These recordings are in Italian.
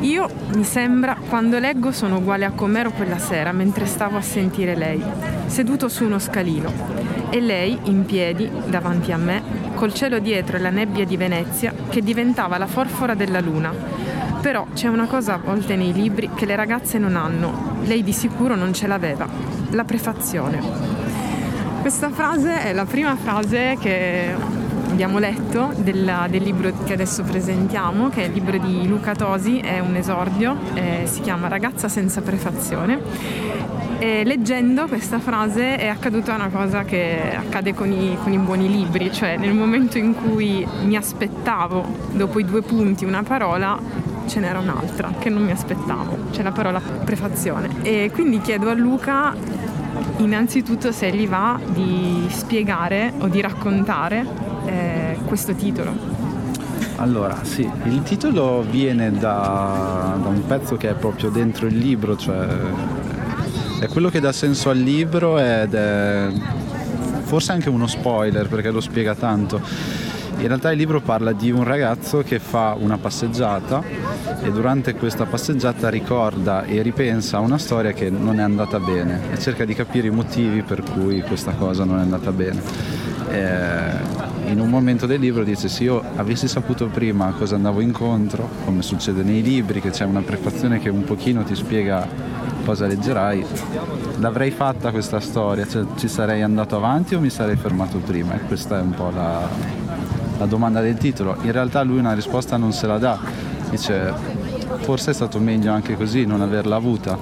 Io, mi sembra, quando leggo sono uguale a com'ero quella sera mentre stavo a sentire lei, seduto su uno scalino, e lei in piedi davanti a me, col cielo dietro e la nebbia di Venezia che diventava la forfora della luna. Però c'è una cosa a volte nei libri che le ragazze non hanno, lei di sicuro non ce l'aveva, la prefazione. Questa frase è la prima frase che abbiamo letto della, del libro che adesso presentiamo, che è il libro di Luca Tosi, è un esordio, eh, si chiama Ragazza senza prefazione. E leggendo questa frase è accaduta una cosa che accade con i, con i buoni libri, cioè nel momento in cui mi aspettavo dopo i due punti una parola, ce n'era un'altra che non mi aspettavo, c'è la parola prefazione. E quindi chiedo a Luca innanzitutto se gli va di spiegare o di raccontare eh, questo titolo. Allora, sì, il titolo viene da, da, un pezzo che è proprio dentro il libro, cioè è quello che dà senso al libro ed è forse anche uno spoiler perché lo spiega tanto. In realtà il libro parla di un ragazzo che fa una passeggiata e durante questa passeggiata ricorda e ripensa a una storia che non è andata bene e cerca di capire i motivi per cui questa cosa non è andata bene. E in un momento del libro dice se io avessi saputo prima cosa andavo incontro, come succede nei libri, che c'è una prefazione che un pochino ti spiega cosa leggerai, l'avrei fatta questa storia, cioè ci sarei andato avanti o mi sarei fermato prima? E questa è un po' la, la domanda del titolo. In realtà lui una risposta non se la dà, dice forse è stato meglio anche così non averla avuta.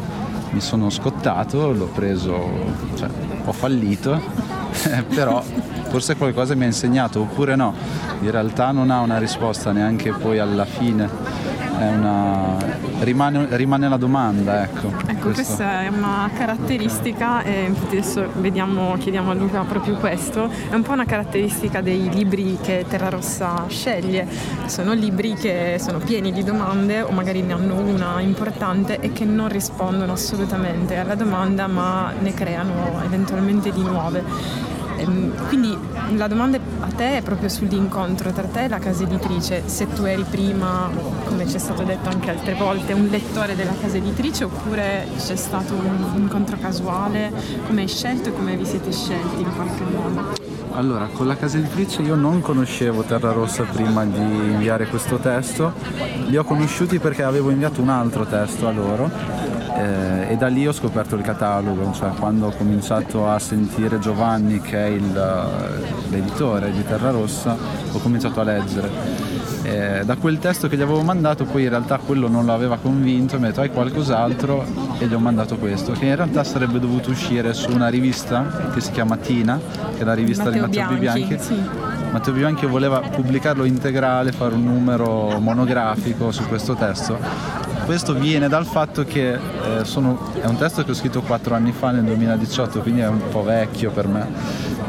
Mi sono scottato, l'ho preso, cioè, ho fallito, però forse qualcosa mi ha insegnato oppure no. In realtà non ha una risposta neanche poi alla fine una... rimane, rimane, la domanda. Ecco, ecco questa è una caratteristica, e infatti adesso vediamo, chiediamo a Luca proprio questo, è un po' una caratteristica dei libri che Terra Rossa sceglie. Sono libri che sono pieni di domande o magari ne hanno una importante e che non rispondono assolutamente alla domanda ma ne creano eventualmente di nuove. Ehm, quindi la domanda a te è proprio sull'incontro tra te e la casa editrice, se tu eri prima, come ci è stato detto anche altre volte, un lettore della casa editrice oppure c'è stato un incontro casuale, come hai scelto e come vi siete scelti in qualche modo? Allora, con la casa editrice io non conoscevo Terra Rossa prima di inviare questo testo, li ho conosciuti perché avevo inviato un altro testo a loro eh, e da lì ho scoperto il catalogo, cioè quando ho cominciato a sentire Giovanni che è il, l'editore di Terra Rossa ho cominciato a leggere. Eh, da quel testo che gli avevo mandato poi in realtà quello non lo aveva convinto mi ha detto hai qualcos'altro e gli ho mandato questo che in realtà sarebbe dovuto uscire su una rivista che si chiama Tina che è la rivista Matteo di Matteo Bianchi, Bianchi. Sì. Matteo Bianchi voleva pubblicarlo integrale fare un numero monografico su questo testo questo viene dal fatto che eh, sono, è un testo che ho scritto quattro anni fa nel 2018, quindi è un po' vecchio per me.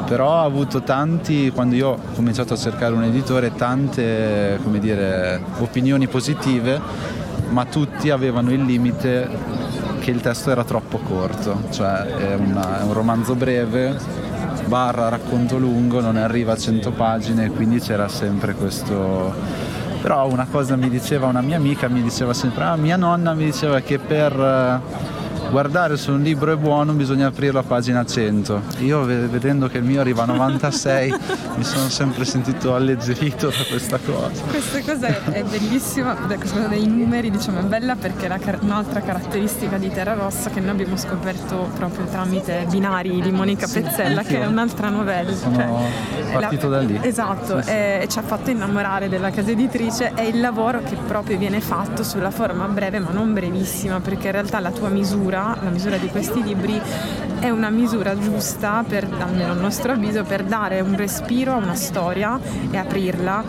Però ha avuto tanti, quando io ho cominciato a cercare un editore, tante dire, opinioni positive, ma tutti avevano il limite che il testo era troppo corto, cioè è, una, è un romanzo breve, barra racconto lungo, non arriva a 100 pagine, quindi c'era sempre questo però una cosa mi diceva una mia amica, mi diceva sempre, ah, mia nonna mi diceva che per eh, guardare se un libro è buono bisogna aprirlo a pagina 100. Io vedendo che il mio arriva a 96 mi sono sempre sentito alleggerito da questa cosa. Questa cosa è bellissima, questa cosa dei numeri diciamo è bella perché è un'altra caratteristica di Terra Rossa che noi abbiamo scoperto proprio tramite Binari di Monica sì, Pezzella che è un'altra novella. Sono cioè, partito la, da lì. Esatto, sì, e ci ha fatto innamorare della casa editrice e il lavoro che proprio viene fatto sulla forma breve ma non brevissima perché in realtà la tua misura misura, la misura di questi libri è una misura giusta, per, almeno a nostro avviso, per dare un respiro a una storia e aprirla,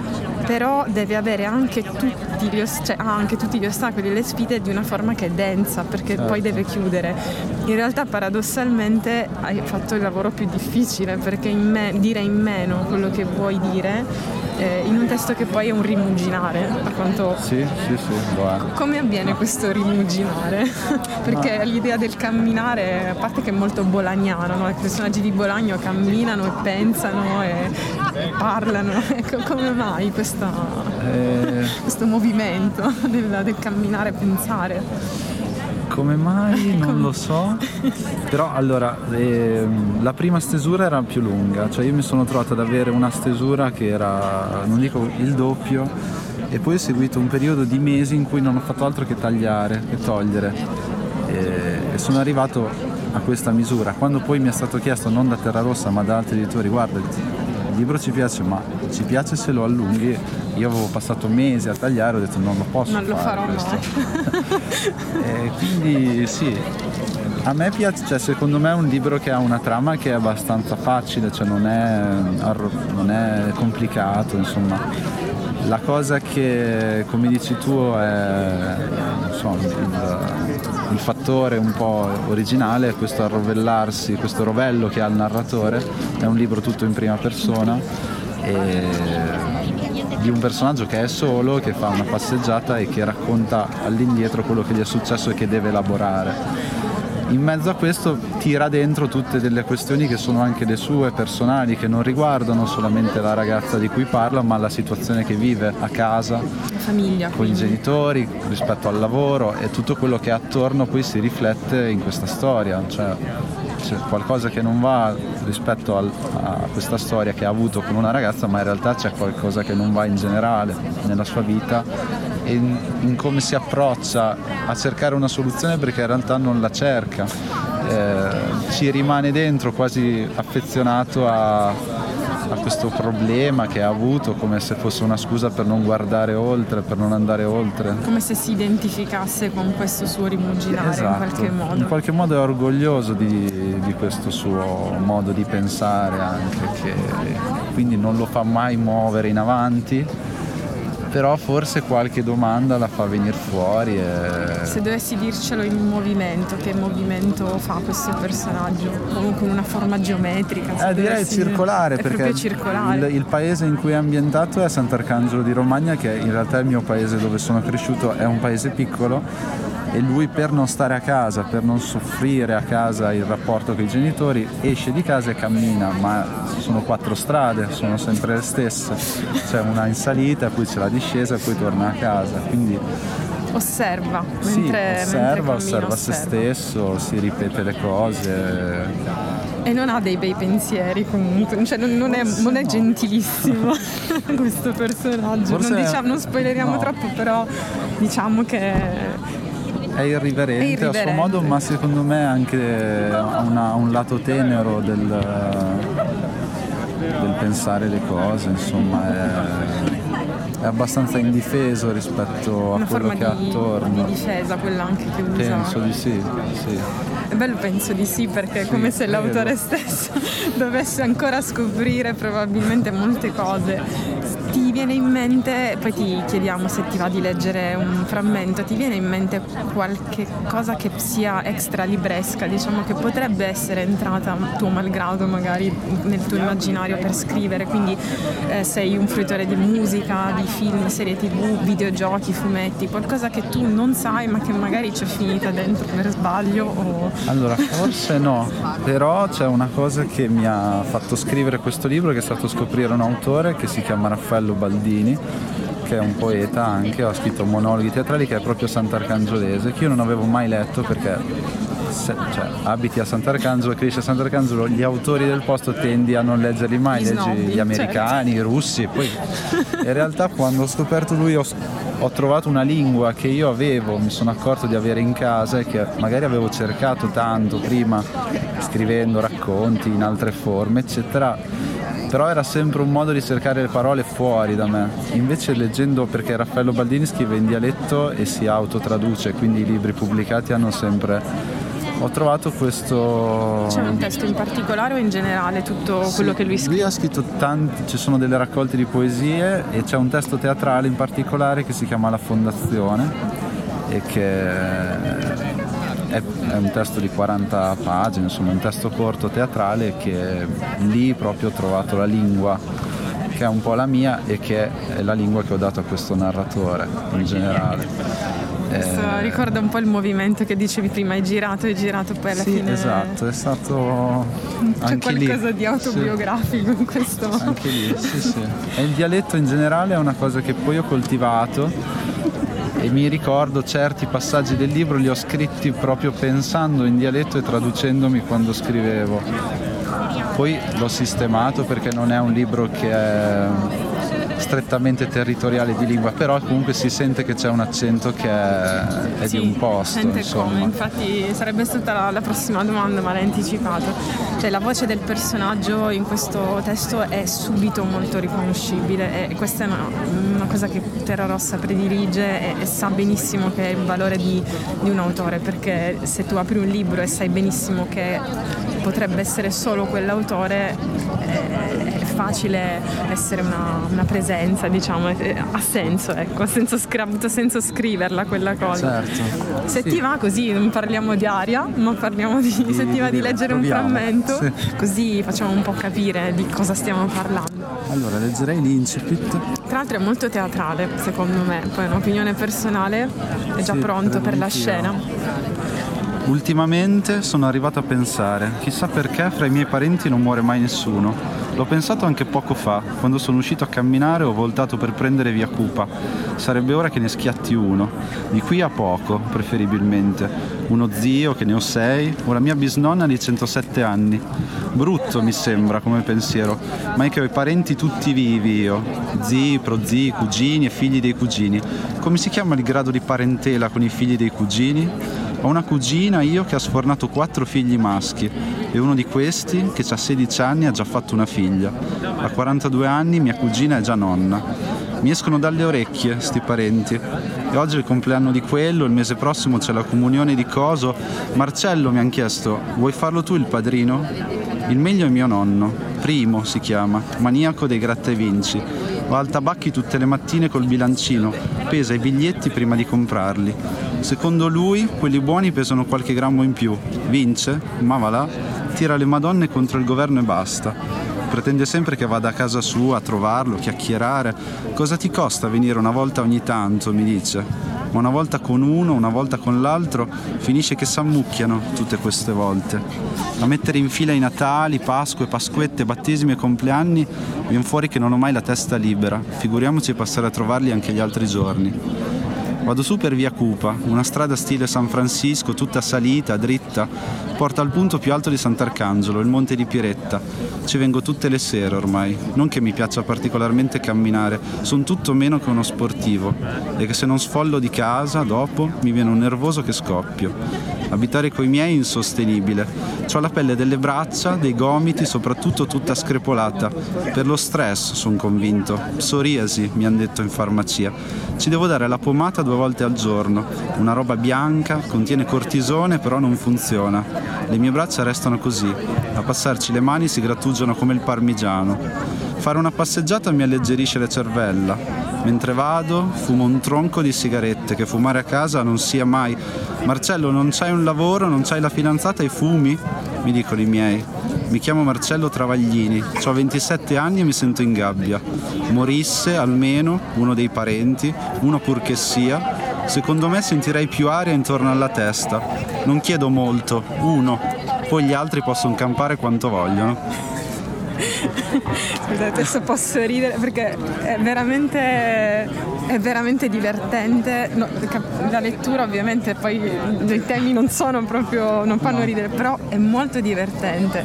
però deve avere anche tutti gli, cioè, anche tutti gli ostacoli e le sfide di una forma che è densa, perché certo. poi deve chiudere. In realtà paradossalmente hai fatto il lavoro più difficile, perché in me, dire in meno quello che vuoi dire eh, in un testo che poi è un rimuginare. A quanto... Sì, sì, sì. Buono. Come avviene questo rimuginare? Perché no. l'idea del camminare, a parte che è molto bolagnano, no? i personaggi di Bolagno camminano e pensano e parlano. Ecco, come mai questa, eh... questo movimento del, del camminare e pensare? Come mai? Non lo so. Però allora, eh, la prima stesura era più lunga, cioè io mi sono trovato ad avere una stesura che era, non dico il doppio, e poi ho seguito un periodo di mesi in cui non ho fatto altro che tagliare e togliere. E, e sono arrivato a questa misura. Quando poi mi è stato chiesto non da Terra Rossa ma da altri editori, guarda, libro ci piace, ma ci piace se lo allunghi. Io avevo passato mesi a tagliare, ho detto non lo posso non fare. Non lo farò mai. e quindi sì, a me piace, cioè, secondo me è un libro che ha una trama che è abbastanza facile, cioè non è, non è complicato, insomma. La cosa che, come dici tu, è so, il, il, fattore un po' originale è questo arrovellarsi, questo rovello che ha il narratore. È un libro tutto in prima persona di un personaggio che è solo, che fa una passeggiata e che racconta all'indietro quello che gli è successo e che deve elaborare in mezzo a questo tira dentro tutte delle questioni che sono anche le sue personali, che non riguardano solamente la ragazza di cui parla, ma la situazione che vive a casa, famiglia, con quindi. i genitori, rispetto al lavoro e tutto quello che attorno poi si riflette in questa storia. Cioè, c'è qualcosa che non va rispetto al, a questa storia che ha avuto con una ragazza, ma in realtà c'è qualcosa che non va in generale nella sua vita e in, in come si approccia a cercare una soluzione perché in realtà non la cerca. Eh, ci rimane dentro quasi affezionato a, a questo problema che ha avuto come se fosse una scusa per non guardare oltre, per non andare oltre. Come se si identificasse con questo suo rimuginare esatto. in qualche modo. In qualche modo è orgoglioso di, di questo suo modo di pensare anche, che quindi non lo fa mai muovere in avanti però forse qualche domanda la fa venire fuori. E... Se dovessi dircelo in movimento, che movimento fa questo personaggio? Comunque una forma geometrica? Eh, direi circolare, è perché circolare. Il, il, paese in cui è ambientato è Sant'Arcangelo di Romagna, che in realtà è il mio paese dove sono cresciuto, è un paese piccolo e lui per non stare a casa, per non soffrire a casa il rapporto con i genitori, esce di casa e cammina, ma sono quattro strade, sono sempre le stesse, c'è una in salita, poi c'è la discesa poi torna a casa. Quindi osserva sì, mentre, osserva, mentre cammina, osserva, se stesso, si ripete le cose. E non ha dei bei pensieri comunque, cioè non, non, è, non è, gentilissimo questo personaggio. Non, diciamo, non spoileriamo no. troppo, però diciamo che è irriverente, è irriverente, a suo modo, ma secondo me anche ha, una, un lato tenero del, del, pensare le cose, insomma è, è abbastanza indifeso rispetto Una a quello che ha attorno. di difesa quella anche che usa. Penso di sì, sì. È bello, penso di sì, perché è sì, come se l'autore stesso dovesse ancora scoprire probabilmente molte cose ti viene in mente, poi ti chiediamo se ti va di leggere un frammento, ti viene in mente qualche cosa che sia extra libresca, diciamo che potrebbe essere entrata tuo malgrado magari nel tuo immaginario per scrivere, quindi eh, sei un fruitore di musica, di film, serie tv, videogiochi, fumetti, qualcosa che tu non sai ma che magari c'è finita dentro per sbaglio o... Allora, forse no, però c'è una cosa che mi ha fatto scrivere questo libro che è stato scoprire un autore che si chiama Raffaello Baldini che è un poeta anche, ha scritto monologhi teatrali che è proprio Sant'Arcangiolese, che io non avevo mai letto perché se, cioè, abiti a Sant'Arcangelo, cresci a Sant'Arcangelo, gli autori del posto tendi a non leggerli mai, leggi gli americani, certo. i russi, poi in realtà quando ho scoperto lui ho, ho trovato una lingua che io avevo, mi sono accorto di avere in casa e che magari avevo cercato tanto prima scrivendo racconti in altre forme, eccetera però era sempre un modo di cercare le parole fuori da me. Invece leggendo, perché Raffaello Baldini scrive in dialetto e si autotraduce, quindi i libri pubblicati hanno sempre ho trovato questo. C'è un testo in particolare o in generale tutto sì, quello che lui scrive? Lui ha scritto tanti, ci sono delle raccolte di poesie e c'è un testo teatrale in particolare che si chiama La Fondazione e che è, è, un testo di 40 pagine, insomma un testo corto teatrale che lì proprio ho trovato la lingua che è un po' la mia e che è la lingua che ho dato a questo narratore in generale. Questo eh, ricorda un po' il movimento che dicevi prima, hai girato, hai girato poi alla sì, fine. Esatto, è stato. C'è qualcosa lì. di autobiografico sì. in questo. Anche lì, sì, sì. E il dialetto in generale è una cosa che poi ho coltivato e mi ricordo certi passaggi del libro li ho scritti proprio pensando in dialetto e traducendomi quando scrivevo. Poi l'ho sistemato perché non è un libro che è strettamente territoriale di lingua, però comunque si sente che c'è un accento che è, è sì, di un posto. Come, infatti sarebbe stata la, la, prossima domanda, ma l'hai anticipato. Cioè la voce del personaggio in questo testo è subito molto riconoscibile e questa è una, una cosa che Terra Rossa predilige e, e, sa benissimo che è il valore di, di un autore, perché se tu apri un libro e sai benissimo che potrebbe essere solo quell'autore, è facile essere una, una presenza, diciamo, ha senso, ecco, ha senso, avuto senso scriverla quella cosa. Certo. Se sì. ti va così, non parliamo di aria, ma parliamo di, sì, se ti va di leggere proviamo. un frammento, sì. così facciamo un po' capire di cosa stiamo parlando. Allora, leggerei l'incipit. Tra l'altro è molto teatrale, secondo me, poi è un'opinione personale, è già pronto per la scena. Ultimamente sono arrivato a pensare, chissà perché fra i miei parenti non muore mai nessuno. L'ho pensato anche poco fa, quando sono uscito a camminare ho voltato per prendere via Cupa. Sarebbe ora che ne schiatti uno, di qui a poco, preferibilmente. Uno zio che ne ho sei, o la mia bisnonna di 107 anni. Brutto mi sembra come pensiero, ma è che ho i parenti tutti vivi io. Zii, prozii, cugini e figli dei cugini. Come si chiama il grado di parentela con i figli dei cugini? Ho una cugina io che ha sfornato quattro figli maschi e uno di questi, che ha 16 anni, ha già fatto una figlia. A 42 anni mia cugina è già nonna. Mi escono dalle orecchie sti parenti. E oggi è il compleanno di quello, il mese prossimo c'è la comunione di coso. Marcello mi hanno chiesto, vuoi farlo tu il padrino? Il meglio è mio nonno, Primo si chiama, maniaco dei gratta e vinci. Va al tabacchi tutte le mattine col bilancino, pesa i biglietti prima di comprarli. Secondo lui, quelli buoni pesano qualche grammo in più. Vince? Ma va là, tira le madonne contro il governo e basta. Pretende sempre che vada a casa sua a trovarlo, chiacchierare. Cosa ti costa venire una volta ogni tanto, mi dice. Ma una volta con uno, una volta con l'altro, finisce che s'ammucchiano tutte queste volte. A mettere in fila i Natali, Pasque, Pasquette, battesimi e compleanni, viene fuori che non ho mai la testa libera. Figuriamoci passare a trovarli anche gli altri giorni. Vado su per via Cupa, una strada stile San Francisco, tutta salita, dritta, porta al punto più alto di Sant'Arcangelo, il monte di Piretta. Ci vengo tutte le sere ormai, non che mi piaccia particolarmente camminare, sono tutto meno che uno sportivo e che se non sfollo di casa dopo mi viene un nervoso che scoppio. Abitare coi miei è insostenibile. Ho la pelle delle braccia, dei gomiti, soprattutto tutta screpolata. Per lo stress, sono convinto. Psoriasi, mi hanno detto in farmacia. Ci devo dare la pomata due volte al giorno. Una roba bianca, contiene cortisone, però non funziona. Le mie braccia restano così. A passarci le mani si grattugiano come il parmigiano. Fare una passeggiata mi alleggerisce la cervella. Mentre vado, fumo un tronco di sigarette, che fumare a casa non sia mai. Marcello, non c'hai un lavoro, non c'hai la fidanzata e fumi? Mi dicono i miei. Mi chiamo Marcello Travaglini, ho 27 anni e mi sento in gabbia. Morisse almeno uno dei parenti, uno pur che sia, secondo me sentirei più aria intorno alla testa. Non chiedo molto, uno, poi gli altri possono campare quanto vogliono. Scusate, adesso posso ridere perché è veramente, è veramente divertente. No, la lettura ovviamente poi i temi non sono proprio, non fanno ridere, però è molto divertente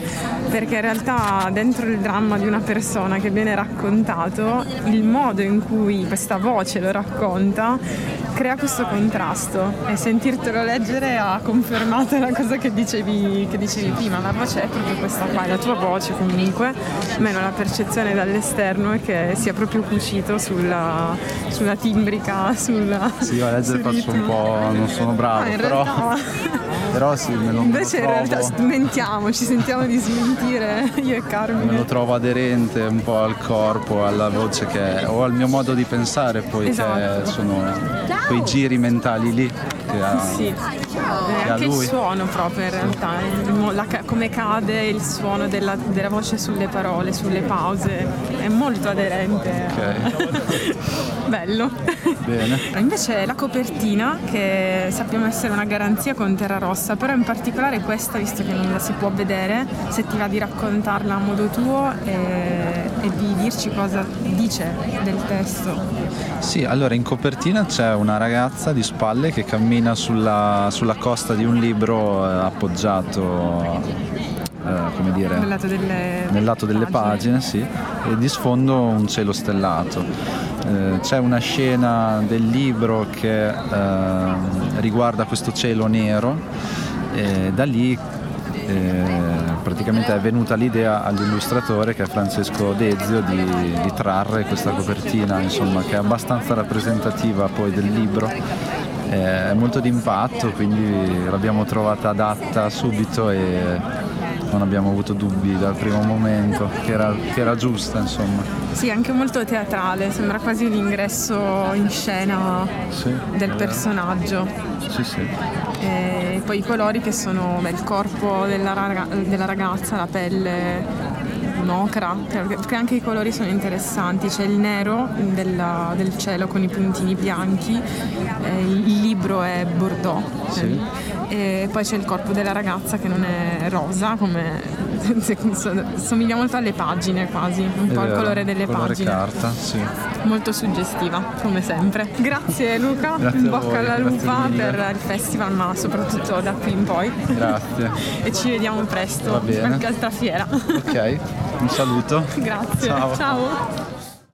perché in realtà dentro il dramma di una persona che viene raccontato, il modo in cui questa voce lo racconta crea questo contrasto. E sentirtelo leggere ha confermato la cosa che dicevi, che dicevi prima, la voce è proprio questa qua, la tua voce comunque, meno la percezione dall'esterno è che sia proprio cucito sulla, sulla timbrica, sulla... Sì, a leggere faccio un po', non sono bravo, ah, però... Realtà... Però sì, me lo Invece in realtà smentiamo, ci sentiamo di smentire io e Carmine. Me lo trovo aderente un po' al corpo, alla voce che è, o al mio modo di pensare poi esatto. che sono quei giri mentali lì che ha, sì. E anche il suono proprio in realtà, la, come cade il suono della, della, voce sulle parole, sulle pause, è molto aderente. Ok. Bello. Bene. Invece la copertina, che sappiamo essere una garanzia con Terra Rossa, però in particolare questa, visto che non la si può vedere, se ti va di raccontarla a modo tuo e, e di dirci cosa dice del testo. Sì, allora in copertina c'è una ragazza di spalle che cammina sulla, sulla costa di un libro eh, appoggiato eh, come dire, nel lato delle, nel lato delle pagine, pagine sì, e di sfondo un cielo stellato. Eh, c'è una scena del libro che eh, riguarda questo cielo nero e da lì eh, praticamente è venuta l'idea all'illustratore che è Francesco Dezio di, di trarre questa copertina insomma, che è abbastanza rappresentativa poi del libro è molto d'impatto quindi l'abbiamo trovata adatta subito e non abbiamo avuto dubbi dal primo momento che era, che era giusta insomma. Sì, anche molto teatrale, sembra quasi l'ingresso in scena sì, del personaggio. Sì, sì. E poi i colori che sono beh, il corpo della, raga- della ragazza, la pelle un'ocra, perché anche i colori sono interessanti, c'è il nero della, del cielo con i puntini bianchi, eh, il libro è bordeaux sì. e poi c'è il corpo della ragazza che non è rosa, come somiglia molto alle pagine quasi, un è po' al colore delle colore pagine. carta, sì. Molto suggestiva, come sempre. Grazie Luca, grazie in bocca voi, alla lupa per il festival, ma soprattutto da qui in poi. Grazie. e ci vediamo presto, qualche altra fiera. Ok. Un saluto. Grazie. Ciao. Ciao.